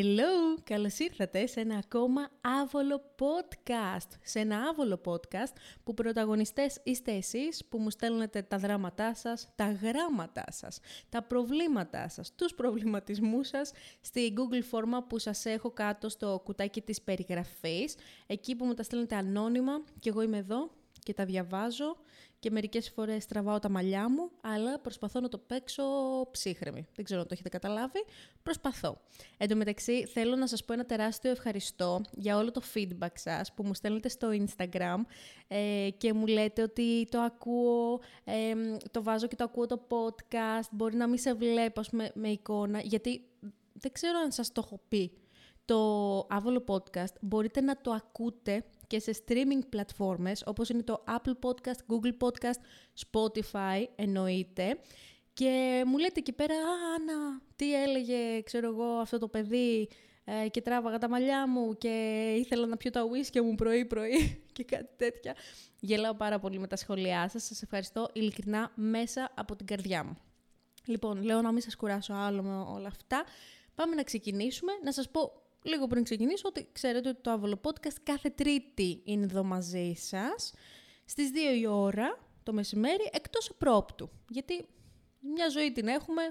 Hello! Καλώς ήρθατε σε ένα ακόμα άβολο podcast. Σε ένα άβολο podcast που πρωταγωνιστές είστε εσείς που μου στέλνετε τα δράματά σας, τα γράμματά σας, τα προβλήματά σας, τους προβληματισμούς σας στη Google φόρμα που σας έχω κάτω στο κουτάκι της περιγραφής, εκεί που μου τα στέλνετε ανώνυμα και εγώ είμαι εδώ και τα διαβάζω και μερικές φορές τραβάω τα μαλλιά μου, αλλά προσπαθώ να το παίξω ψύχρεμη. Δεν ξέρω αν το έχετε καταλάβει. Προσπαθώ. Εν τω μεταξύ, θέλω να σας πω ένα τεράστιο ευχαριστώ για όλο το feedback σας που μου στέλνετε στο Instagram ε, και μου λέτε ότι το ακούω, ε, το βάζω και το ακούω το podcast, μπορεί να μην σε βλέπω με, με εικόνα, γιατί δεν ξέρω αν σας το έχω πει. Το Άβολο Podcast μπορείτε να το ακούτε και σε streaming πλατφόρμες όπως είναι το Apple Podcast, Google Podcast, Spotify εννοείται. Και μου λέτε εκεί πέρα, «Α, Άννα, τι έλεγε, ξέρω εγώ, αυτό το παιδί ε, και τράβαγα τα μαλλιά μου και ήθελα να πιω τα ουίσκια μου πρωί-πρωί και κάτι τέτοια». Γελάω πάρα πολύ με τα σχόλιά σας. Σας ευχαριστώ ειλικρινά μέσα από την καρδιά μου. Λοιπόν, λέω να μην σας κουράσω άλλο με όλα αυτά. Πάμε να ξεκινήσουμε. Να σας πω λίγο πριν ξεκινήσω ότι ξέρετε ότι το Άβολο Podcast κάθε Τρίτη είναι εδώ μαζί σας στις 2 η ώρα το μεσημέρι εκτός πρόπτου. Γιατί μια ζωή την έχουμε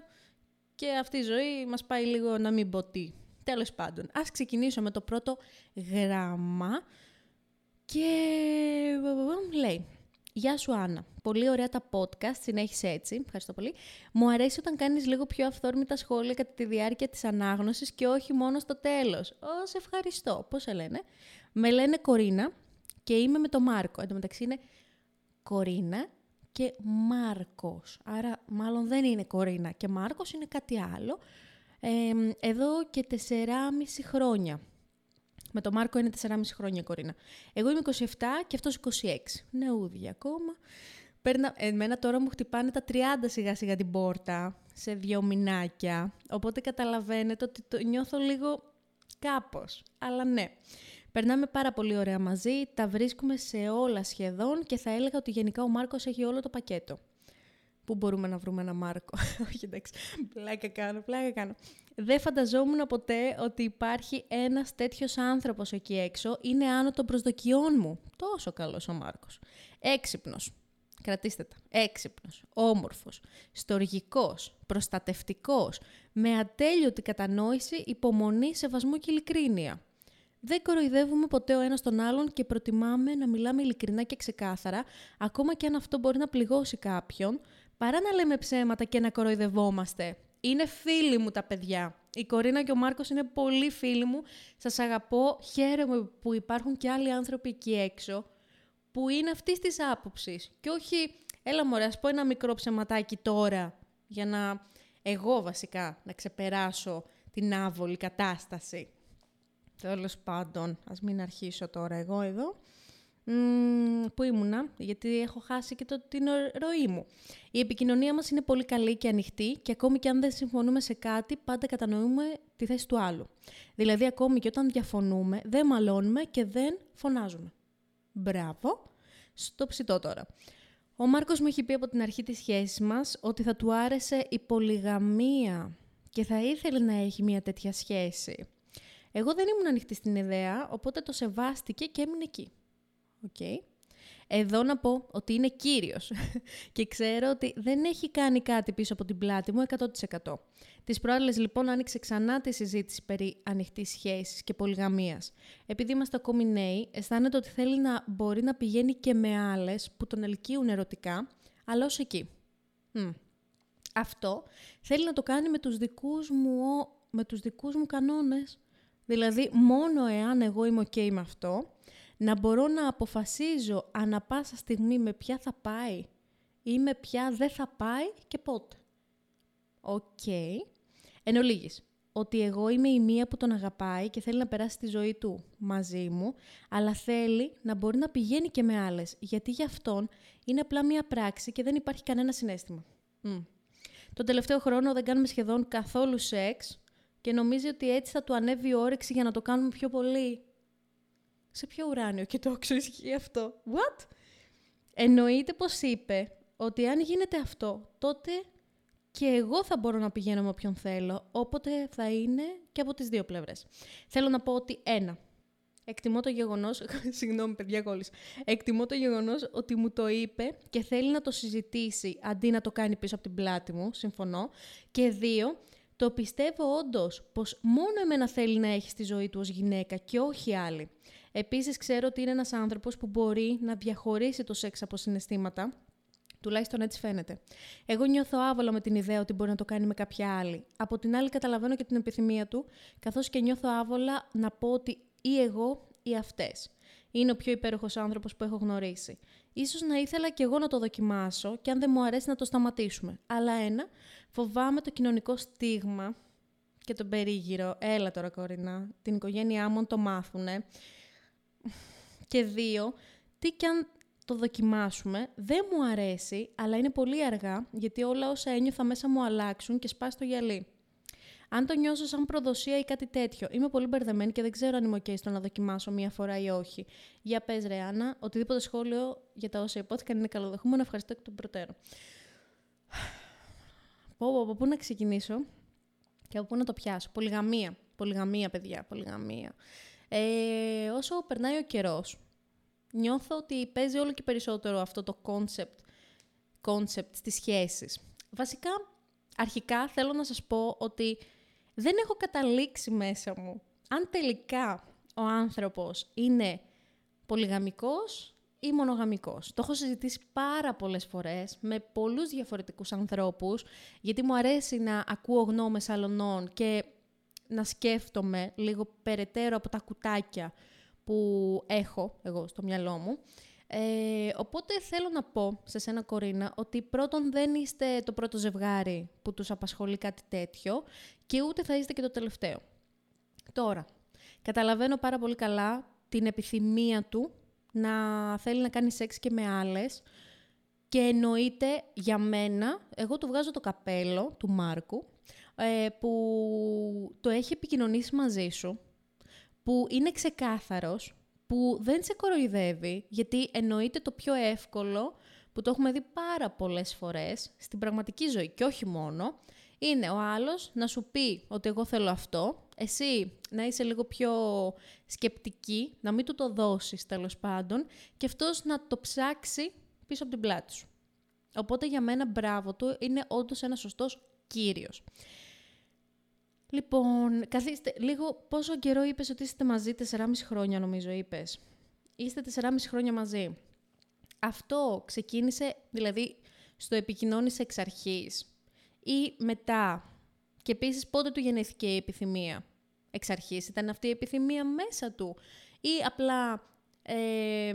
και αυτή η ζωή μας πάει λίγο να μην ποτεί. Τέλος πάντων, ας ξεκινήσω με το πρώτο γράμμα και λέει Γεια σου Άννα. Πολύ ωραία τα podcast, συνέχισε έτσι. Ευχαριστώ πολύ. Μου αρέσει όταν κάνεις λίγο πιο αυθόρμητα σχόλια κατά τη διάρκεια της ανάγνωσης και όχι μόνο στο τέλος. Ω, σε ευχαριστώ. Πώς σε λένε; Με λένε Κορίνα και είμαι με τον Μάρκο. Εν τω μεταξύ είναι Κορίνα και Μάρκος. Άρα μάλλον δεν είναι Κορίνα και Μάρκος είναι κάτι άλλο. Ε, εδώ και 4,5 χρόνια. Με τον Μάρκο είναι 4,5 χρόνια Κορίνα. Εγώ είμαι 27 και αυτός 26. Νεούδια ακόμα. Παίρνα, εμένα τώρα μου χτυπάνε τα 30 σιγά σιγά την πόρτα σε δύο μηνάκια. Οπότε καταλαβαίνετε ότι το νιώθω λίγο κάπως. Αλλά ναι. Περνάμε πάρα πολύ ωραία μαζί, τα βρίσκουμε σε όλα σχεδόν και θα έλεγα ότι γενικά ο Μάρκος έχει όλο το πακέτο. Πού μπορούμε να βρούμε ένα Μάρκο. Όχι εντάξει, πλάκα κάνω, πλάκα κάνω. Δεν φανταζόμουν ποτέ ότι υπάρχει ένας τέτοιος άνθρωπος εκεί έξω. Είναι άνω των προσδοκιών μου. Τόσο καλός ο Μάρκος. Έξυπνος. Κρατήστε τα. Έξυπνος, όμορφος, στοργικός, προστατευτικός, με ατέλειωτη κατανόηση, υπομονή, σεβασμό και ειλικρίνεια. Δεν κοροϊδεύουμε ποτέ ο ένας τον άλλον και προτιμάμε να μιλάμε ειλικρινά και ξεκάθαρα, ακόμα και αν αυτό μπορεί να πληγώσει κάποιον, παρά να λέμε ψέματα και να κοροϊδευόμαστε. Είναι φίλοι μου τα παιδιά. Η Κορίνα και ο Μάρκος είναι πολύ φίλοι μου. Σας αγαπώ. Χαίρομαι που υπάρχουν και άλλοι άνθρωποι εκεί έξω που είναι αυτής της άποψης. Και όχι, έλα μωρέ, ας πω ένα μικρό ψεματάκι τώρα για να εγώ βασικά να ξεπεράσω την άβολη κατάσταση. Τέλος πάντων, ας μην αρχίσω τώρα εγώ εδώ. Πού ήμουνα, γιατί έχω χάσει και το, την ροή μου. Η επικοινωνία μας είναι πολύ καλή και ανοιχτή και ακόμη και αν δεν συμφωνούμε σε κάτι, πάντα κατανοούμε τη θέση του άλλου. Δηλαδή, ακόμη και όταν διαφωνούμε, δεν μαλώνουμε και δεν φωνάζουμε. Μπράβο. Στο ψητό τώρα. Ο Μάρκος μου έχει πει από την αρχή της σχέσης μας ότι θα του άρεσε η πολυγαμία και θα ήθελε να έχει μια τέτοια σχέση. Εγώ δεν ήμουν ανοιχτή στην ιδέα, οπότε το σεβάστηκε και έμεινε εκεί. Οκ. Εδώ να πω ότι είναι κύριος και ξέρω ότι δεν έχει κάνει κάτι πίσω από την πλάτη μου 100%. Τις προάλλες λοιπόν άνοιξε ξανά τη συζήτηση περί ανοιχτής σχέσης και πολυγαμίας. Επειδή είμαστε ακόμη νέοι, αισθάνεται ότι θέλει να μπορεί να πηγαίνει και με άλλες που τον ελκύουν ερωτικά, αλλά ως εκεί. Αυτό θέλει να το κάνει με τους δικούς μου, με τους δικούς μου κανόνες. Δηλαδή, μόνο εάν εγώ είμαι ok με αυτό, να μπορώ να αποφασίζω ανα πάσα στιγμή με ποια θα πάει ή με ποια δεν θα πάει και πότε. OK. Okay. Εν ολίγης, ότι εγώ είμαι η μία που τον αγαπάει και θέλει να περάσει τη ζωή του μαζί μου, αλλά θέλει να μπορεί να πηγαίνει και με άλλες, γιατί για αυτόν είναι απλά μία πράξη και δεν υπάρχει κανένα συνέστημα. Mm. Τον τελευταίο χρόνο δεν κάνουμε σχεδόν καθόλου σεξ και νομίζει ότι έτσι θα του ανέβει η όρεξη για να το κάνουμε πιο πολύ σε ποιο ουράνιο και τόξο ισχύει αυτό. What? Εννοείται πως είπε ότι αν γίνεται αυτό, τότε και εγώ θα μπορώ να πηγαίνω με όποιον θέλω, όποτε θα είναι και από τις δύο πλευρές. Θέλω να πω ότι ένα, εκτιμώ το γεγονός, συγγνώμη παιδιά κόλλης, εκτιμώ το γεγονός ότι μου το είπε και θέλει να το συζητήσει αντί να το κάνει πίσω από την πλάτη μου, συμφωνώ. Και δύο, το πιστεύω όντως πως μόνο εμένα θέλει να έχει στη ζωή του ως γυναίκα και όχι άλλη. Επίσης ξέρω ότι είναι ένας άνθρωπος που μπορεί να διαχωρίσει το σεξ από συναισθήματα, Τουλάχιστον έτσι φαίνεται. Εγώ νιώθω άβολα με την ιδέα ότι μπορεί να το κάνει με κάποια άλλη. Από την άλλη, καταλαβαίνω και την επιθυμία του, καθώς και νιώθω άβολα να πω ότι ή εγώ ή αυτές. Είναι ο πιο υπέροχος άνθρωπος που έχω γνωρίσει. Ίσως να ήθελα και εγώ να το δοκιμάσω και αν δεν μου αρέσει να το σταματήσουμε. Αλλά ένα, φοβάμαι το κοινωνικό στίγμα και τον περίγυρο. Έλα τώρα, Κορίνα. Την οικογένειά μου το μάθουνε. Και δύο, τι κι αν το δοκιμάσουμε, δεν μου αρέσει, αλλά είναι πολύ αργά, γιατί όλα όσα ένιωθα μέσα μου αλλάξουν και σπάσει το γυαλί. Αν το νιώσω σαν προδοσία ή κάτι τέτοιο, είμαι πολύ μπερδεμένη και δεν ξέρω αν είμαι OK στο να δοκιμάσω μία φορά ή όχι. Για πες, Ρεάννα, οτιδήποτε σχόλιο για τα όσα υπόθηκαν είναι καλοδεχούμενο. Ευχαριστώ εκ των προτέρων. Πω, από πού να ξεκινήσω και από πού να το πιάσω. Πολυγαμία. Πολυγαμία, παιδιά. Πολυγαμία. Ε, όσο περνάει ο καιρός, νιώθω ότι παίζει όλο και περισσότερο αυτό το concept, concept στις σχέσεις. Βασικά, αρχικά θέλω να σας πω ότι δεν έχω καταλήξει μέσα μου αν τελικά ο άνθρωπος είναι πολυγαμικός ή μονογαμικός. Το έχω συζητήσει πάρα πολλές φορές με πολλούς διαφορετικούς ανθρώπους, γιατί μου αρέσει να ακούω γνώμες αλλωνών και να σκέφτομαι λίγο περαιτέρω από τα κουτάκια που έχω εγώ στο μυαλό μου. Ε, οπότε θέλω να πω σε σένα Κορίνα ότι πρώτον δεν είστε το πρώτο ζευγάρι που τους απασχολεί κάτι τέτοιο και ούτε θα είστε και το τελευταίο. Τώρα, καταλαβαίνω πάρα πολύ καλά την επιθυμία του να θέλει να κάνει σεξ και με άλλες και εννοείται για μένα, εγώ του βγάζω το καπέλο του Μάρκου ε, που το έχει επικοινωνήσει μαζί σου που είναι ξεκάθαρος, που δεν σε κοροϊδεύει, γιατί εννοείται το πιο εύκολο, που το έχουμε δει πάρα πολλές φορές, στην πραγματική ζωή και όχι μόνο, είναι ο άλλος να σου πει ότι εγώ θέλω αυτό, εσύ να είσαι λίγο πιο σκεπτική, να μην του το δώσεις τέλος πάντων, και αυτός να το ψάξει πίσω από την πλάτη σου. Οπότε για μένα μπράβο του είναι όντως ένας σωστός κύριος. Λοιπόν, καθίστε λίγο πόσο καιρό είπες ότι είστε μαζί, 4,5 χρόνια νομίζω είπες. Είστε 4,5 χρόνια μαζί. Αυτό ξεκίνησε, δηλαδή, στο επικοινώνησε εξ αρχής ή μετά; Και επίσης πότε του γεννήθηκε η επιθυμία εξ αρχής; Ήταν αυτή η επιθυμία μέσα του ή απλά ε,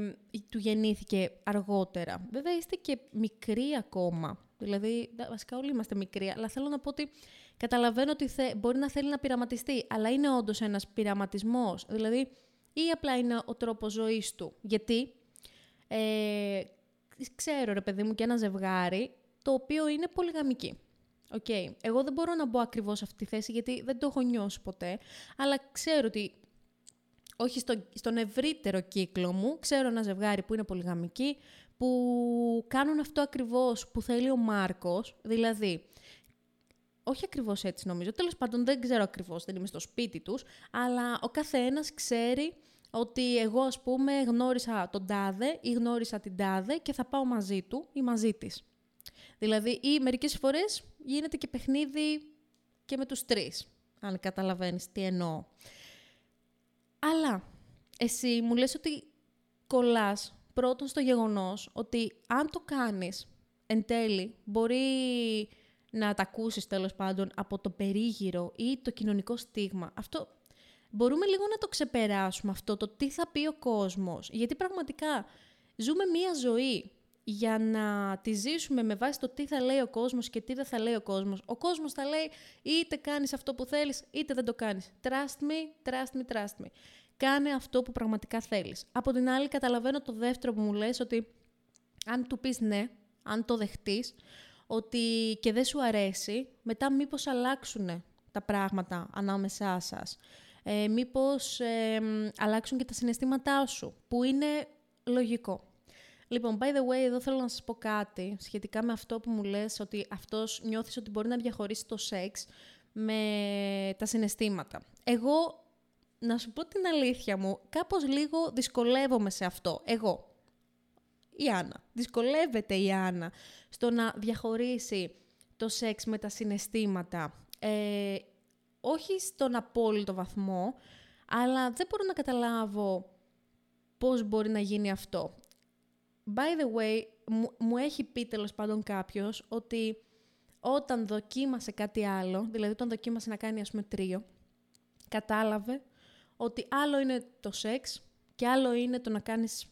του γεννήθηκε αργότερα; Βέβαια είστε και μικροί ακόμα. Δηλαδή, βασικά όλοι είμαστε μικροί, αλλά θέλω να πω ότι Καταλαβαίνω ότι θε, μπορεί να θέλει να πειραματιστεί, αλλά είναι όντως ένας πειραματισμός. Δηλαδή, ή απλά είναι ο τρόπος ζωής του. Γιατί ε, ξέρω, ρε παιδί μου, και ένα ζευγάρι το οποίο είναι πολυγαμική. Okay. Εγώ δεν μπορώ να μπω ακριβώς σε αυτή τη θέση γιατί δεν το έχω νιώσει ποτέ, αλλά ξέρω ότι όχι στο, στον ευρύτερο κύκλο μου, ξέρω ένα ζευγάρι που είναι πολυγαμική, που κάνουν αυτό ακριβώς που θέλει ο Μάρκος, δηλαδή όχι ακριβώς έτσι νομίζω, τέλος πάντων δεν ξέρω ακριβώς, δεν είμαι στο σπίτι τους, αλλά ο καθένας ξέρει ότι εγώ ας πούμε γνώρισα τον τάδε ή γνώρισα την τάδε και θα πάω μαζί του ή μαζί της. Δηλαδή, ή μερικές φορές γίνεται και παιχνίδι και με τους τρεις, αν καταλαβαίνεις τι εννοώ. Αλλά εσύ μου λες ότι κολλάς πρώτον στο γεγονός ότι αν το κάνεις εν τέλει μπορεί να τα ακούσεις τέλος πάντων από το περίγυρο ή το κοινωνικό στίγμα. Αυτό μπορούμε λίγο να το ξεπεράσουμε αυτό, το τι θα πει ο κόσμος. Γιατί πραγματικά ζούμε μία ζωή για να τη ζήσουμε με βάση το τι θα λέει ο κόσμος και τι δεν θα λέει ο κόσμος. Ο κόσμος θα λέει είτε κάνεις αυτό που θέλεις είτε δεν το κάνεις. Trust me, trust me, trust me. Κάνε αυτό που πραγματικά θέλεις. Από την άλλη καταλαβαίνω το δεύτερο που μου λες ότι αν του πεις ναι, αν το δεχτείς, ότι και δεν σου αρέσει, μετά μήπως αλλάξουν τα πράγματα ανάμεσά σας. Ε, μήπως αλλάξουν και τα συναισθήματά σου, που είναι λογικό. Λοιπόν, by the way, εδώ θέλω να σας πω κάτι σχετικά με αυτό που μου λες ότι αυτός νιώθεις ότι μπορεί να διαχωρίσει το σεξ με τα συναισθήματα. Εγώ, να σου πω την αλήθεια μου, κάπως λίγο δυσκολεύομαι σε αυτό. Εγώ, η Άννα. Δυσκολεύεται η Άννα στο να διαχωρίσει το σεξ με τα συναισθήματα. Ε, όχι στον απόλυτο βαθμό, αλλά δεν μπορώ να καταλάβω πώς μπορεί να γίνει αυτό. By the way, μου, έχει πει τέλος πάντων κάποιος ότι όταν δοκίμασε κάτι άλλο, δηλαδή όταν δοκίμασε να κάνει ας πούμε τρίο, κατάλαβε ότι άλλο είναι το σεξ και άλλο είναι το να κάνεις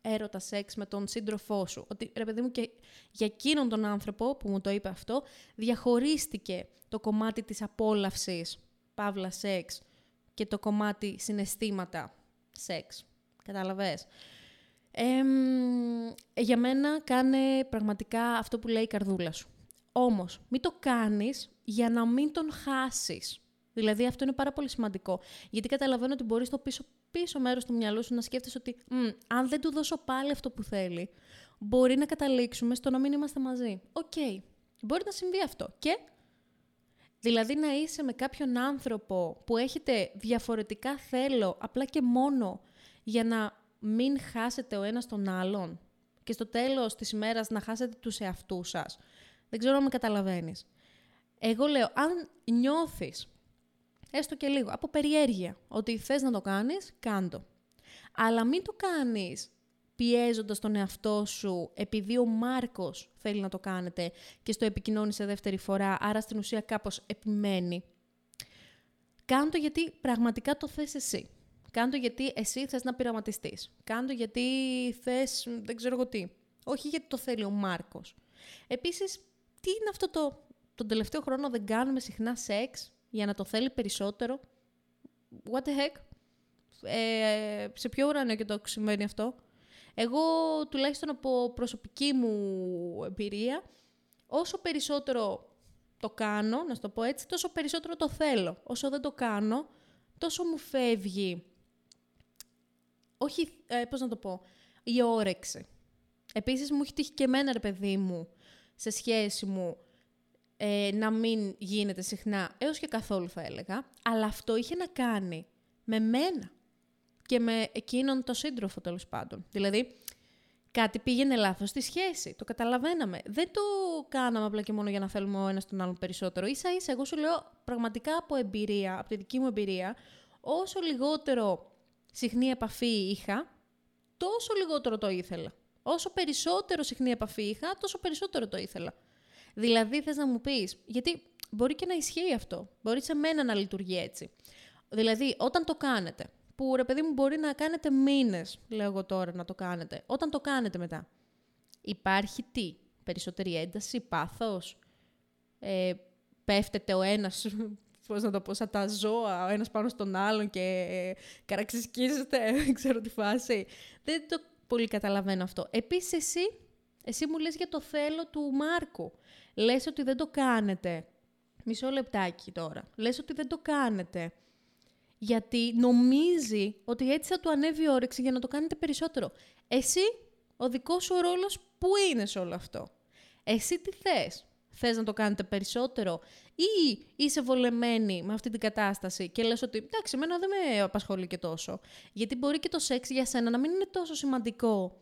έρωτα σεξ με τον σύντροφό σου. Ότι, ρε παιδί μου, και για εκείνον τον άνθρωπο που μου το είπε αυτό, διαχωρίστηκε το κομμάτι της απόλαυσης, παύλα σεξ, και το κομμάτι συναισθήματα σεξ. Κατάλαβες. για μένα κάνε πραγματικά αυτό που λέει η καρδούλα σου. Όμως, μην το κάνεις για να μην τον χάσεις. Δηλαδή, αυτό είναι πάρα πολύ σημαντικό. Γιατί καταλαβαίνω ότι μπορείς στο πίσω, πίσω μέρος του μυαλού σου να σκέφτεσαι ότι αν δεν του δώσω πάλι αυτό που θέλει, μπορεί να καταλήξουμε στο να μην είμαστε μαζί. Οκ. Μπορεί να συμβεί αυτό. Και Δηλαδή να είσαι με κάποιον άνθρωπο που έχετε διαφορετικά θέλω απλά και μόνο για να μην χάσετε ο ένας τον άλλον και στο τέλος της ημέρας να χάσετε τους εαυτούς σας. Δεν ξέρω αν με καταλαβαίνεις. Εγώ λέω, αν νιώθεις, έστω και λίγο, από περιέργεια, ότι θες να το κάνεις, κάντο. Αλλά μην το κάνεις πιέζοντας τον εαυτό σου επειδή ο Μάρκος θέλει να το κάνετε και στο επικοινώνει σε δεύτερη φορά, άρα στην ουσία κάπως επιμένει. Κάντο γιατί πραγματικά το θες εσύ. Κάντο γιατί εσύ θες να πειραματιστείς. Κάντο γιατί θες δεν ξέρω εγώ τι. Όχι γιατί το θέλει ο Μάρκος. Επίσης, τι είναι αυτό το... Τον τελευταίο χρόνο δεν κάνουμε συχνά σεξ; Για να το θέλει περισσότερο. What the heck; Ε, σε ποιο ουρανό και το συμβαίνει αυτό. Εγώ, τουλάχιστον από προσωπική μου εμπειρία, όσο περισσότερο το κάνω, να σου το πω έτσι, τόσο περισσότερο το θέλω. Όσο δεν το κάνω, τόσο μου φεύγει, όχι, ε, πώς να το πω, η όρεξη. Επίσης, μου έχει τύχει και εμένα, ρε παιδί μου, σε σχέση μου, ε, να μην γίνεται συχνά, έως και καθόλου θα έλεγα, αλλά αυτό είχε να κάνει με μένα και με εκείνον το σύντροφο τέλος πάντων. Δηλαδή, κάτι πήγαινε λάθος στη σχέση. Το καταλαβαίναμε. Δεν το κάναμε απλά και μόνο για να θέλουμε ο ένας τον άλλον περισσότερο. σα ίσα, εγώ σου λέω πραγματικά από εμπειρία, από τη δική μου εμπειρία, όσο λιγότερο συχνή επαφή είχα, τόσο λιγότερο το ήθελα. Όσο περισσότερο συχνή επαφή είχα, τόσο περισσότερο το ήθελα. Δηλαδή, θες να μου πεις, γιατί μπορεί και να ισχύει αυτό. Μπορεί σε μένα να λειτουργεί έτσι. Δηλαδή, όταν το κάνετε, που ρε παιδί μου μπορεί να κάνετε μήνες, λέω εγώ τώρα να το κάνετε. Όταν το κάνετε μετά, υπάρχει τι, περισσότερη ένταση, πάθος, ε, πέφτεται ο ένας, πώς να το πω, σαν τα ζώα, ο ένας πάνω στον άλλον και ε, καραξισκίζεται, δεν ξέρω τι φάση. Δεν το πολύ καταλαβαίνω αυτό. Επίσης εσύ, εσύ μου λες για το θέλω του Μάρκου. Λες ότι δεν το κάνετε. Μισό λεπτάκι τώρα. Λες ότι δεν το κάνετε γιατί νομίζει ότι έτσι θα του ανέβει η όρεξη για να το κάνετε περισσότερο. Εσύ, ο δικός σου ρόλος, πού είναι σε όλο αυτό; Εσύ τι θες; Θες να το κάνετε περισσότερο; Ή είσαι βολεμένη με αυτή την κατάσταση και λες ότι εντάξει, εμένα δεν με απασχολεί και τόσο. Γιατί μπορεί και το σεξ για σένα να μην είναι τόσο σημαντικό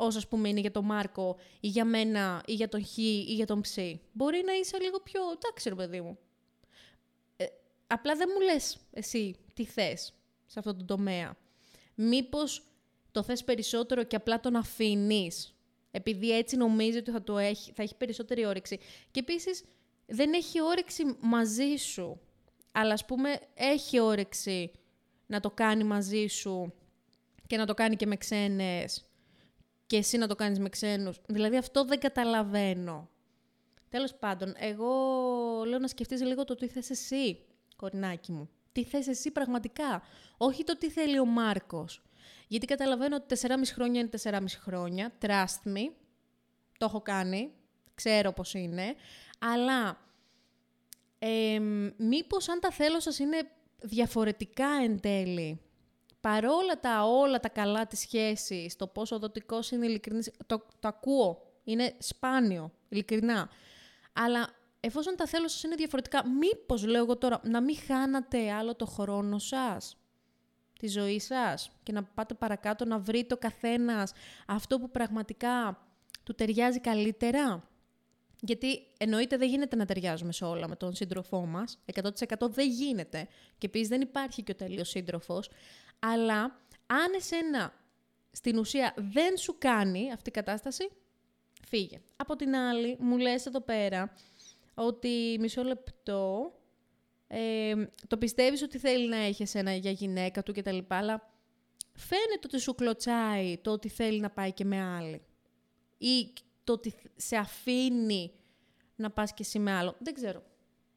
όσο ας πούμε είναι για τον Μάρκο ή για μένα ή για τον Χ ή για τον Ψ. Μπορεί να είσαι λίγο πιο εντάξει ρε παιδί μου. Ε, απλά δεν μου λες εσύ τι θες σε αυτό το τομέα. Μήπως το θες περισσότερο και απλά τον αφήνεις. επειδή έτσι νομίζει ότι θα, το έχει, θα έχει περισσότερη όρεξη. Και επίσης δεν έχει όρεξη μαζί σου, αλλά ας πούμε έχει όρεξη να το κάνει μαζί σου και να το κάνει και με ξένες και εσύ να το κάνεις με ξένους. Δηλαδή αυτό δεν καταλαβαίνω. Τέλος πάντων, εγώ λέω να σκεφτείς λίγο το τι θες εσύ, κορινάκι μου τι θες εσύ πραγματικά. Όχι το τι θέλει ο Μάρκος. Γιατί καταλαβαίνω ότι 4,5 χρόνια είναι 4,5 χρόνια. Trust me. Το έχω κάνει. Ξέρω πώς είναι. Αλλά ε, μήπως αν τα θέλω σας είναι διαφορετικά εν τέλει, παρόλα τα όλα τα καλά της σχέσης, το πόσο δοτικός είναι ειλικρινής, το, το ακούω, είναι σπάνιο, ειλικρινά. Αλλά εφόσον τα θέλω σας είναι διαφορετικά, μήπως λέω εγώ τώρα να μην χάνατε άλλο το χρόνο σας, τη ζωή σας και να πάτε παρακάτω να βρείτε ο καθένας αυτό που πραγματικά του ταιριάζει καλύτερα; Γιατί εννοείται δεν γίνεται να ταιριάζουμε σε όλα με τον σύντροφό μας, 100% δεν γίνεται και επίσης δεν υπάρχει και ο τέλειος σύντροφος, αλλά αν εσένα στην ουσία δεν σου κάνει αυτή η κατάσταση, φύγε. Από την άλλη, μου λες εδώ πέρα ότι μισό λεπτό, ε, το πιστεύεις ότι θέλει να έχει ένα για γυναίκα του κτλ. Αλλά φαίνεται ότι σου κλωτσάει το ότι θέλει να πάει και με άλλη. Ή το ότι σε αφήνει να πας και εσύ με άλλο. Δεν ξέρω.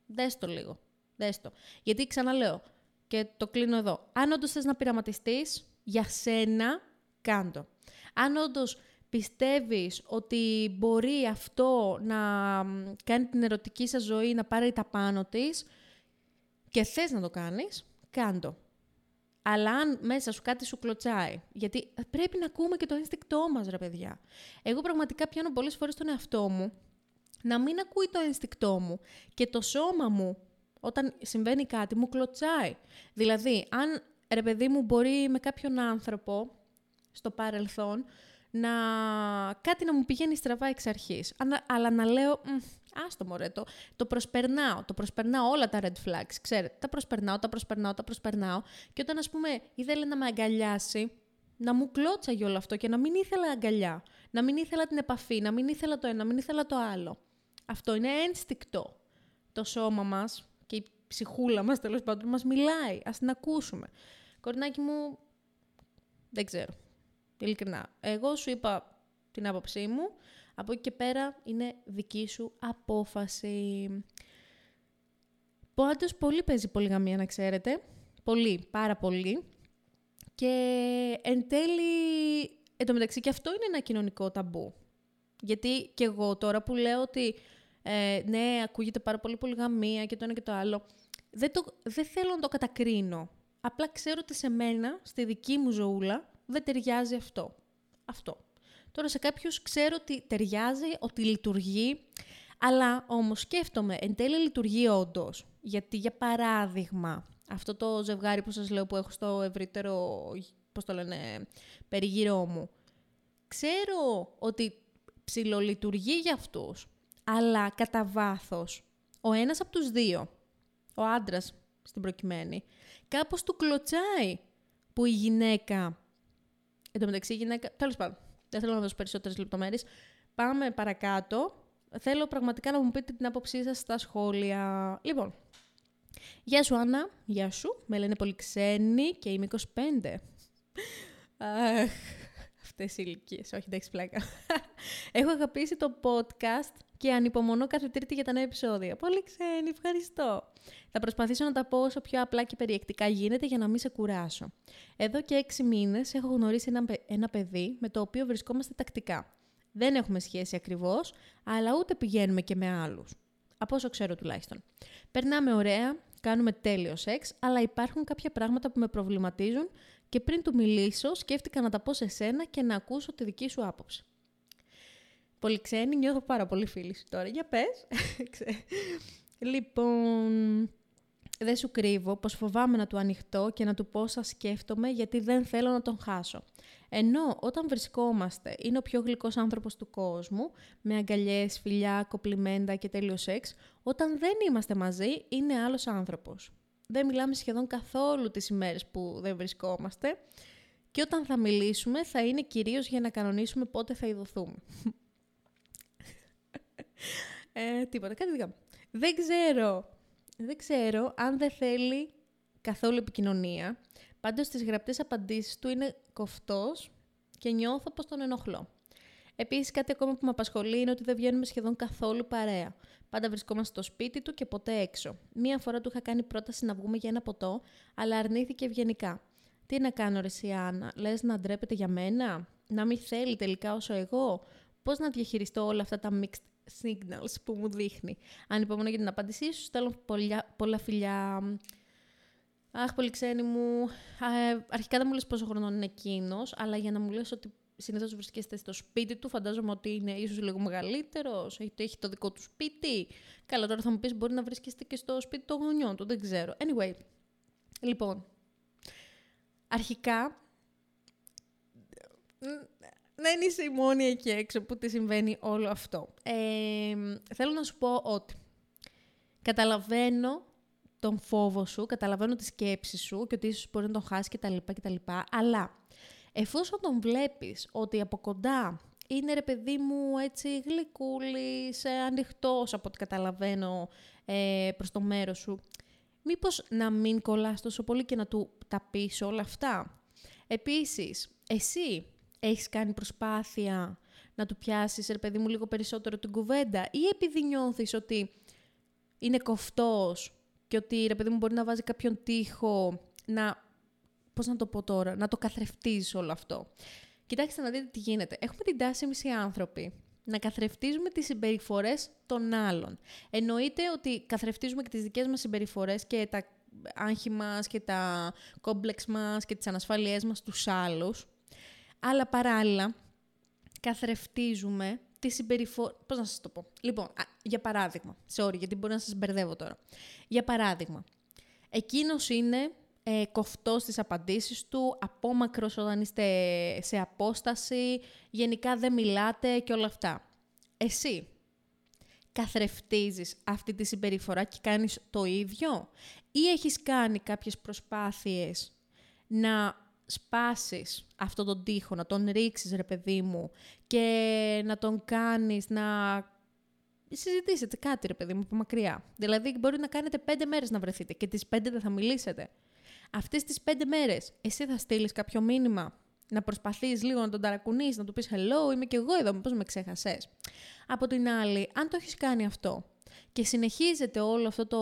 Δες το λίγο. Δες το. Γιατί ξαναλέω και το κλείνω εδώ. Αν όντως θες να πειραματιστείς, για σένα κάντο. Αν όντως πιστεύεις ότι μπορεί αυτό να κάνει την ερωτική σας ζωή να πάρει τα πάνω της και θες να το κάνεις, κάντο. Αλλά αν μέσα σου κάτι σου κλωτσάει, γιατί πρέπει να ακούμε και το ένστικτό μας, ρε παιδιά. Εγώ πραγματικά πιάνω πολλές φορές τον εαυτό μου να μην ακούει το ένστικτό μου και το σώμα μου όταν συμβαίνει κάτι μου κλωτσάει. Δηλαδή, αν ρε παιδί μου μπορεί με κάποιον άνθρωπο στο παρελθόν να κάτι να μου πηγαίνει στραβά εξ αρχής. Αλλά να λέω, άστο μωρέ, το, το προσπερνάω, το προσπερνάω όλα τα red flags, ξέρετε, τα προσπερνάω, τα προσπερνάω, τα προσπερνάω και όταν ας πούμε ήθελε να με αγκαλιάσει, να μου κλώτσαγε όλο αυτό και να μην ήθελα αγκαλιά, να μην ήθελα την επαφή, να μην ήθελα το ένα, να μην ήθελα το άλλο. Αυτό είναι ένστικτο. Το σώμα μας και η ψυχούλα μας τέλος πάντων μας μιλάει. Ας την ακούσουμε. Κορνάκι μου, δεν ξέρω. Ειλικρινά. Εγώ σου είπα την άποψή μου. Από εκεί και πέρα είναι δική σου απόφαση. Πάντως πολύ παίζει πολυγαμία να ξέρετε. Πολύ, πάρα πολύ. Και εν τέλει, εν τω μεταξύ και αυτό είναι ένα κοινωνικό ταμπού. Γιατί και εγώ τώρα που λέω ότι ε, ναι, ακούγεται πάρα πολύ πολυγαμία και το ένα και το άλλο, δεν, το, δεν θέλω να το κατακρίνω. Απλά ξέρω ότι σε μένα, στη δική μου ζωούλα, δεν ταιριάζει αυτό. Αυτό. Τώρα σε κάποιους ξέρω ότι ταιριάζει, ότι λειτουργεί, αλλά όμως σκέφτομαι, εν τέλει λειτουργεί όντως. Γιατί για παράδειγμα, αυτό το ζευγάρι που σας λέω που έχω στο ευρύτερο, πώς το λένε, περιγύρω μου, ξέρω ότι ψιλολειτουργεί για αυτούς, αλλά κατά βάθος, ο ένας από τους δύο, ο άντρας στην προκειμένη, κάπως του κλωτσάει που η γυναίκα Εν τω μεταξύ, η γυναίκα. Τέλος πάντων, δεν θέλω να δώσω περισσότερες λεπτομέρειες. Πάμε παρακάτω. Θέλω πραγματικά να μου πείτε την άποψή σας στα σχόλια. Λοιπόν, Γεια σου Άννα, γεια σου. Με λένε πολύ ξένοι και είμαι 25. Αχ, αυτές οι ηλικίες. Όχι, εντάξει πλάκα. Έχω αγαπήσει το podcast και ανυπομονώ κάθε τρίτη για τα νέα επεισόδια. Πολύ ξένοι, ευχαριστώ. Θα προσπαθήσω να τα πω όσο πιο απλά και περιεκτικά γίνεται για να μην σε κουράσω. Εδώ και έξι μήνες έχω γνωρίσει ένα, ένα παιδί με το οποίο βρισκόμαστε τακτικά. Δεν έχουμε σχέση ακριβώς, αλλά ούτε πηγαίνουμε και με άλλους. Από όσο ξέρω τουλάχιστον. Περνάμε ωραία, κάνουμε τέλειο σεξ, αλλά υπάρχουν κάποια πράγματα που με προβληματίζουν και πριν του μιλήσω σκέφτηκα να τα πω σε σένα και να ακούσω τη δική σου άποψη. Πολύ ξένη, νιώθω πάρα πολύ φίλη τώρα. Για πες. λοιπόν, δεν σου κρύβω πως φοβάμαι να του ανοιχτώ και να του πω σας σκέφτομαι γιατί δεν θέλω να τον χάσω. Ενώ όταν βρισκόμαστε είναι ο πιο γλυκός άνθρωπος του κόσμου, με αγκαλιές, φιλιά, κοπλιμέντα και τέλειο σεξ, όταν δεν είμαστε μαζί είναι άλλος άνθρωπος. Δεν μιλάμε σχεδόν καθόλου τις ημέρες που δεν βρισκόμαστε και όταν θα μιλήσουμε θα είναι κυρίως για να κανονίσουμε πότε θα ειδωθούμε. Ε, τίποτα, κάτι δικά Δεν ξέρω, δεν ξέρω αν δεν θέλει καθόλου επικοινωνία. Πάντως στις γραπτές απαντήσεις του είναι κοφτός και νιώθω πως τον ενοχλώ. Επίσης κάτι ακόμα που με απασχολεί είναι ότι δεν βγαίνουμε σχεδόν καθόλου παρέα. Πάντα βρισκόμαστε στο σπίτι του και ποτέ έξω. Μία φορά του είχα κάνει πρόταση να βγούμε για ένα ποτό, αλλά αρνήθηκε ευγενικά. Τι να κάνω, ρε Σιάννα, λες να ντρέπεται για μένα, να μην θέλει τελικά όσο εγώ; Πώς να διαχειριστώ όλα αυτά τα mixed signals που μου δείχνει. Αν υπομονώ για την απάντησή σου, στέλνω πολλά, πολλά φιλιά. Αχ, πολύ ξένη μου. Ε, αρχικά δεν μου λες πόσο χρόνο είναι εκείνος, αλλά για να μου λες ότι συνήθως βρίσκεστε στο σπίτι του, φαντάζομαι ότι είναι ίσως λίγο μεγαλύτερος, έχει, έχει το δικό του σπίτι. Καλά, τώρα θα μου πεις μπορεί να βρίσκεστε και στο σπίτι των γονιών του, δεν ξέρω. Anyway, λοιπόν, αρχικά δεν είσαι η μόνη εκεί έξω που τη συμβαίνει όλο αυτό. Ε, θέλω να σου πω ότι καταλαβαίνω τον φόβο σου, καταλαβαίνω τη σκέψη σου και ότι ίσως μπορεί να τον χάσει κτλ. κτλ αλλά εφόσον τον βλέπεις ότι από κοντά είναι ρε παιδί μου έτσι γλυκούλης, ανοιχτός από ό,τι καταλαβαίνω ε, προς το μέρος σου, μήπως να μην κολλάς τόσο πολύ και να του τα πεις όλα αυτά; Επίσης, εσύ έχεις κάνει προσπάθεια να του πιάσεις, ρε παιδί μου, λίγο περισσότερο την κουβέντα ή επειδή νιώθεις ότι είναι κοφτός και ότι, ρε παιδί μου, μπορεί να βάζει κάποιον τείχο να, πώς να το πω τώρα, να το καθρεφτίζει όλο αυτό. Κοιτάξτε να δείτε τι γίνεται. Έχουμε την τάση εμείς οι άνθρωποι να καθρεφτίζουμε τις συμπεριφορές των άλλων. Εννοείται ότι καθρεφτίζουμε και τις δικές μας συμπεριφορές και τα άγχη μας και τα κόμπλεξ μας και τις ανασφάλειές μας στους άλλους, αλλά παράλληλα καθρεφτίζουμε τη συμπεριφορά... Πώς να σας το πω. Λοιπόν, για παράδειγμα, sorry γιατί μπορεί να σας μπερδεύω τώρα. Για παράδειγμα, εκείνος είναι ε, κοφτός στις απαντήσεις του, απόμακρος όταν είστε σε απόσταση, γενικά δεν μιλάτε και όλα αυτά. Εσύ καθρεφτίζεις αυτή τη συμπεριφορά και κάνεις το ίδιο; Ή έχεις κάνει κάποιες προσπάθειες να σπάσεις αυτό τον τοίχο, να τον ρίξεις ρε παιδί μου και να τον κάνεις να συζητήσετε κάτι ρε παιδί μου από μακριά. Δηλαδή μπορεί να κάνετε πέντε μέρες να βρεθείτε και τις πέντε δεν θα μιλήσετε. Αυτές τις πέντε μέρες εσύ θα στείλεις κάποιο μήνυμα να προσπαθείς λίγο να τον ταρακουνείς, να του πεις hello, είμαι και εγώ εδώ, μήπως με ξέχασες. Από την άλλη, αν το έχεις κάνει αυτό και συνεχίζεται όλο αυτό το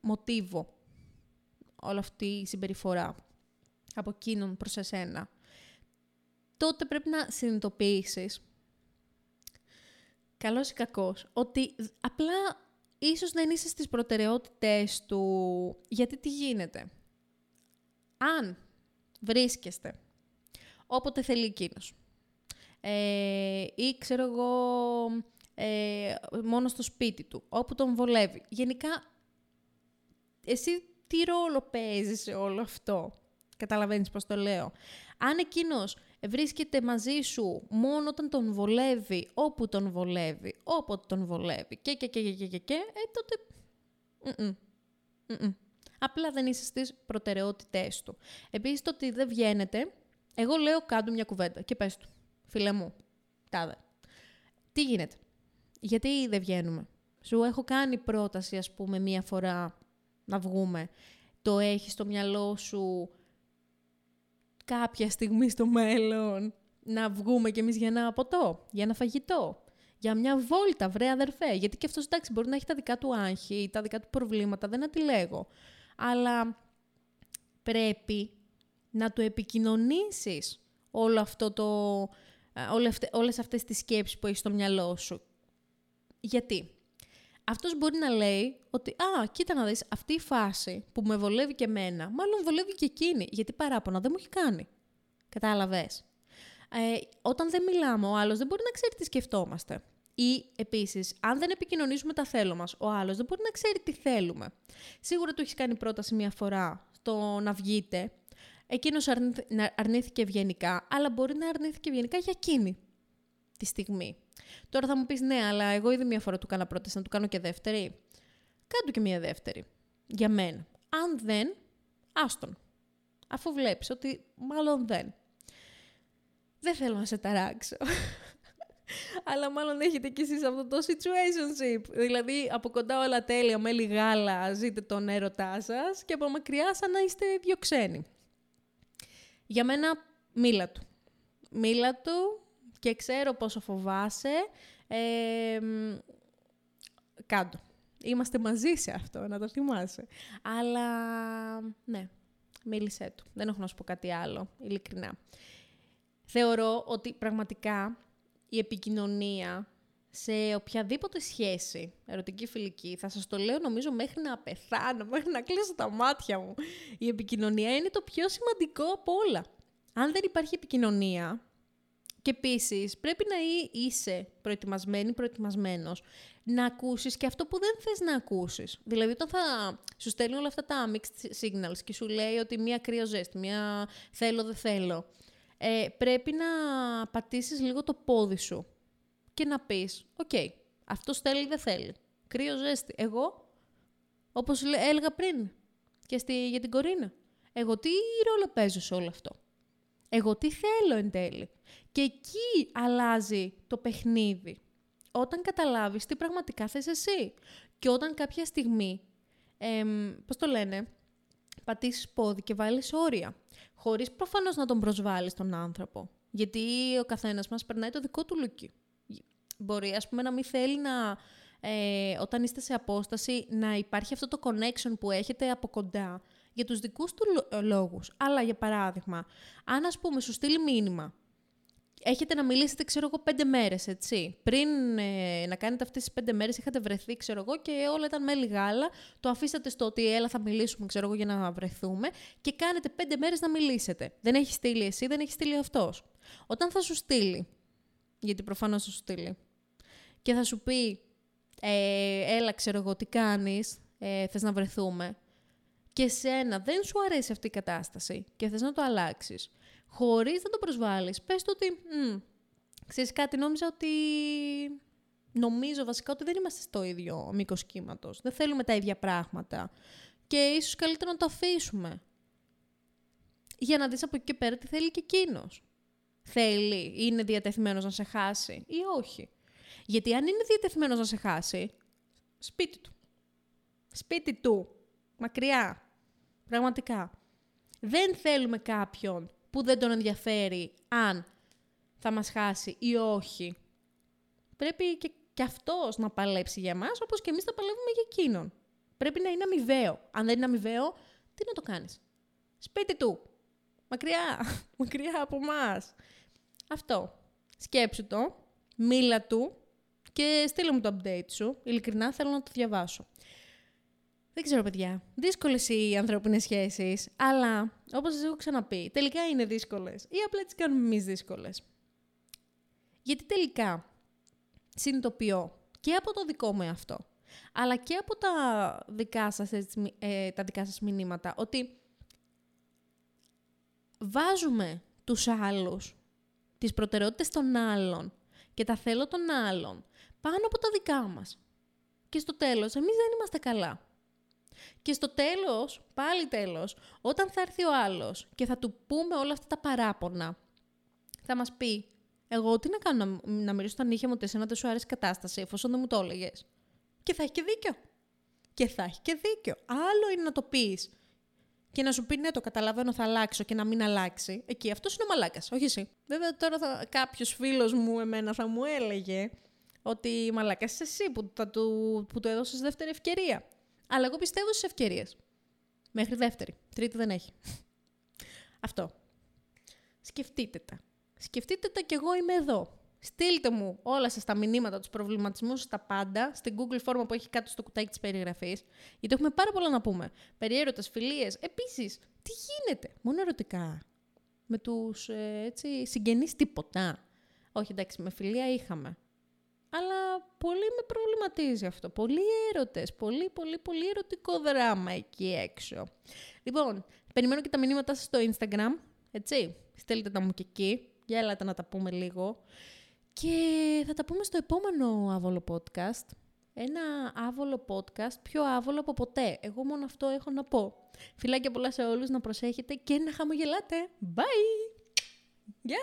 μοτίβο, όλη αυτή η συμπεριφορά από εκείνον προς εσένα, τότε πρέπει να συνειδητοποιήσεις, καλός ή κακός, ότι απλά ίσως δεν είσαι στις προτεραιότητες του, γιατί τι γίνεται. Αν βρίσκεστε όποτε θέλει εκείνος, ε, ή ξέρω εγώ ε, μόνο στο σπίτι του, όπου τον βολεύει. Γενικά, εσύ τι ρόλο παίζει σε όλο αυτό; Καταλαβαίνεις πώς το λέω. Αν εκείνος βρίσκεται μαζί σου μόνο όταν τον βολεύει, όπου τον βολεύει, όποτε τον βολεύει και και και και και και, ε, τότε... Απλά δεν είσαι στις προτεραιότητές του. Επίσης, το ότι δεν βγαίνετε, εγώ λέω κάτω μια κουβέντα και πες του. Φίλε μου, τάδε. Τι γίνεται. Γιατί δεν βγαίνουμε; Σου έχω κάνει πρόταση, ας πούμε, μία φορά να βγούμε. Το έχεις στο μυαλό σου κάποια στιγμή στο μέλλον να βγούμε κι εμείς για ένα ποτό, για ένα φαγητό, για μια βόλτα, βρε αδερφέ. Γιατί και αυτός, εντάξει, μπορεί να έχει τα δικά του άγχη, τα δικά του προβλήματα, δεν αντιλέγω. Αλλά πρέπει να του επικοινωνήσεις όλο αυτό το, όλες αυτές τις σκέψεις που έχεις στο μυαλό σου. Γιατί; Αυτός μπορεί να λέει ότι «Α, κοίτα να δεις, αυτή η φάση που με βολεύει και εμένα, μάλλον βολεύει και εκείνη, γιατί παράπονα δεν μου έχει κάνει». Κατάλαβες. Ε, όταν δεν μιλάμε, ο άλλος δεν μπορεί να ξέρει τι σκεφτόμαστε. Ή επίσης, αν δεν επικοινωνήσουμε τα θέλω μας, ο άλλος δεν μπορεί να ξέρει τι θέλουμε. Σίγουρα του έχεις κάνει πρόταση μία φορά στο να βγείτε. Εκείνος αρνήθηκε ευγενικά, αλλά μπορεί να αρνήθηκε ευγενικά για εκείνη τη στιγμή. Τώρα θα μου πεις ναι, αλλά εγώ ήδη μία φορά του κάνα πρόταση, να του κάνω και δεύτερη. Κάντου και μία δεύτερη. Για μένα. Αν δεν, άστον. Αφού βλέπεις ότι μάλλον δεν. Δεν θέλω να σε ταράξω. αλλά μάλλον έχετε κι εσείς αυτό το situationship. Δηλαδή, από κοντά όλα τέλεια, μέλη γάλα, ζείτε τον έρωτά σας και από μακριά σαν να είστε δύο ξένοι. Για μένα, μίλα του. Μίλα του και ξέρω πόσο φοβάσαι. Ε, κάντο. Είμαστε μαζί σε αυτό, να το θυμάσαι. Αλλά, ναι, μίλησέ του. Δεν έχω να σου πω κάτι άλλο, ειλικρινά. Θεωρώ ότι πραγματικά η επικοινωνία σε οποιαδήποτε σχέση, ερωτική φιλική, θα σας το λέω νομίζω μέχρι να πεθάνω, μέχρι να κλείσω τα μάτια μου. Η επικοινωνία είναι το πιο σημαντικό από όλα. Αν δεν υπάρχει επικοινωνία, και επίσης πρέπει να είσαι προετοιμασμένη, προετοιμασμένος, να ακούσεις και αυτό που δεν θες να ακούσεις. Δηλαδή όταν θα σου στέλνει όλα αυτά τα mixed signals και σου λέει ότι μία κρύο ζέστη, μία θέλω δεν θέλω, ε, πρέπει να πατήσεις λίγο το πόδι σου και να πεις, OK, okay, αυτός θέλει δεν θέλει. Κρύο ζέστη. Εγώ, όπως έλεγα πριν και στη, για την Κορίνα, εγώ τι ρόλο παίζω σε όλο αυτό; Εγώ τι θέλω εν τέλει. Και εκεί αλλάζει το παιχνίδι. Όταν καταλάβεις τι πραγματικά θες εσύ. Και όταν κάποια στιγμή, εμ, πώς το λένε, πατήσεις πόδι και βάλεις όρια. Χωρίς προφανώς να τον προσβάλλεις τον άνθρωπο. Γιατί ο καθένας μας περνάει το δικό του λουκί. Μπορεί, ας πούμε, να μην θέλει να, ε, όταν είστε σε απόσταση, να υπάρχει αυτό το connection που έχετε από κοντά για τους δικούς του ε, λόγους. Αλλά, για παράδειγμα, αν, ας πούμε, σου στείλει μήνυμα, έχετε να μιλήσετε, ξέρω εγώ, πέντε μέρες, έτσι. Πριν ε, να κάνετε αυτές τις πέντε μέρες, είχατε βρεθεί, ξέρω εγώ, και όλα ήταν μέλη γάλα. Το αφήσατε στο ότι έλα θα μιλήσουμε, ξέρω εγώ, για να βρεθούμε και κάνετε πέντε μέρες να μιλήσετε. Δεν έχει στείλει εσύ, δεν έχει στείλει αυτός. Όταν θα σου στείλει, γιατί προφανώς θα σου στείλει, και θα σου πει, ε, έλα ξέρω εγώ τι κάνεις, ε, θες να βρεθούμε, και σένα δεν σου αρέσει αυτή η κατάσταση και θες να το αλλάξεις, χωρίς να το προσβάλλεις, πες το ότι, ξέρεις κάτι, νόμιζα ότι... Νομίζω βασικά ότι δεν είμαστε στο ίδιο μήκος κύματος. Δεν θέλουμε τα ίδια πράγματα. Και ίσως καλύτερα να το αφήσουμε. Για να δεις από εκεί και πέρα τι θέλει και εκείνος. Θέλει, είναι διατεθειμένος να σε χάσει ή όχι. Γιατί αν είναι διατεθειμένος να σε χάσει, σπίτι του. Σπίτι του. Μακριά. Πραγματικά. Δεν θέλουμε κάποιον που δεν τον ενδιαφέρει αν θα μας χάσει ή όχι. Πρέπει και, και αυτός να παλέψει για μας, όπως και εμείς θα παλεύουμε για εκείνον. Πρέπει να είναι αμοιβαίο. Αν δεν είναι αμοιβαίο, τι να το κάνεις; Σπίτι του. Μακριά. Μακριά από μας. Αυτό. Σκέψου το. Μίλα του και στείλε μου το update σου. Ειλικρινά θέλω να το διαβάσω. Δεν ξέρω, παιδιά. Δύσκολες οι ανθρώπινες σχέσεις, αλλά όπως σας έχω ξαναπεί, τελικά είναι δύσκολες ή απλά τις κάνουμε εμείς δύσκολες. Γιατί τελικά συνειδητοποιώ και από το δικό μου αυτό, αλλά και από τα δικά σας, ε, τα δικά σας μηνύματα, ότι βάζουμε τους άλλους, τις προτεραιότητες των άλλων και τα θέλω των άλλων πάνω από τα δικά μας. Και στο τέλος, εμείς δεν είμαστε καλά. Και στο τέλος, πάλι τέλος, όταν θα έρθει ο άλλος και θα του πούμε όλα αυτά τα παράπονα, θα μας πει, εγώ τι να κάνω να, να μυρίσω τα νύχια μου ότι εσένα δεν σου άρεσε η κατάσταση, εφόσον δεν μου το έλεγες. Και θα έχει και δίκιο. Και θα έχει και δίκιο. Άλλο είναι να το πεις και να σου πει ναι, το καταλαβαίνω, θα αλλάξω και να μην αλλάξει. Εκεί αυτός είναι ο μαλάκας, όχι εσύ. Βέβαια τώρα θα... κάποιος φίλος μου εμένα θα μου έλεγε ότι μαλάκα είσαι εσύ που, θα του, που του έδωσες δεύτερη ευκαιρία. Αλλά εγώ πιστεύω στις ευκαιρίες. Μέχρι δεύτερη. Τρίτη δεν έχει. Αυτό. Σκεφτείτε τα. Σκεφτείτε τα κι εγώ είμαι εδώ. Στείλτε μου όλα σας τα μηνύματα, τους προβληματισμούς τα πάντα, στην Google Form που έχει κάτω στο κουτάκι της περιγραφής, γιατί έχουμε πάρα πολλά να πούμε. Περιέρωτες, φιλίες. Επίσης, τι γίνεται, μόνο ερωτικά. Με τους ε, έτσι, συγγενείς τίποτα. Όχι, εντάξει, με φιλία είχαμε. Αλλά πολύ με προβληματίζει αυτό. Πολλοί έρωτες, πολύ, πολύ, πολύ ερωτικό δράμα εκεί έξω. Λοιπόν, περιμένω και τα μηνύματά σας στο Instagram, έτσι. Στέλνετε τα μου και εκεί, για έλατε να τα πούμε λίγο. Και θα τα πούμε στο επόμενο άβολο podcast. Ένα άβολο podcast, πιο άβολο από ποτέ. Εγώ μόνο αυτό έχω να πω. Φιλάκια πολλά σε όλους, να προσέχετε και να χαμογελάτε. Bye! Γεια!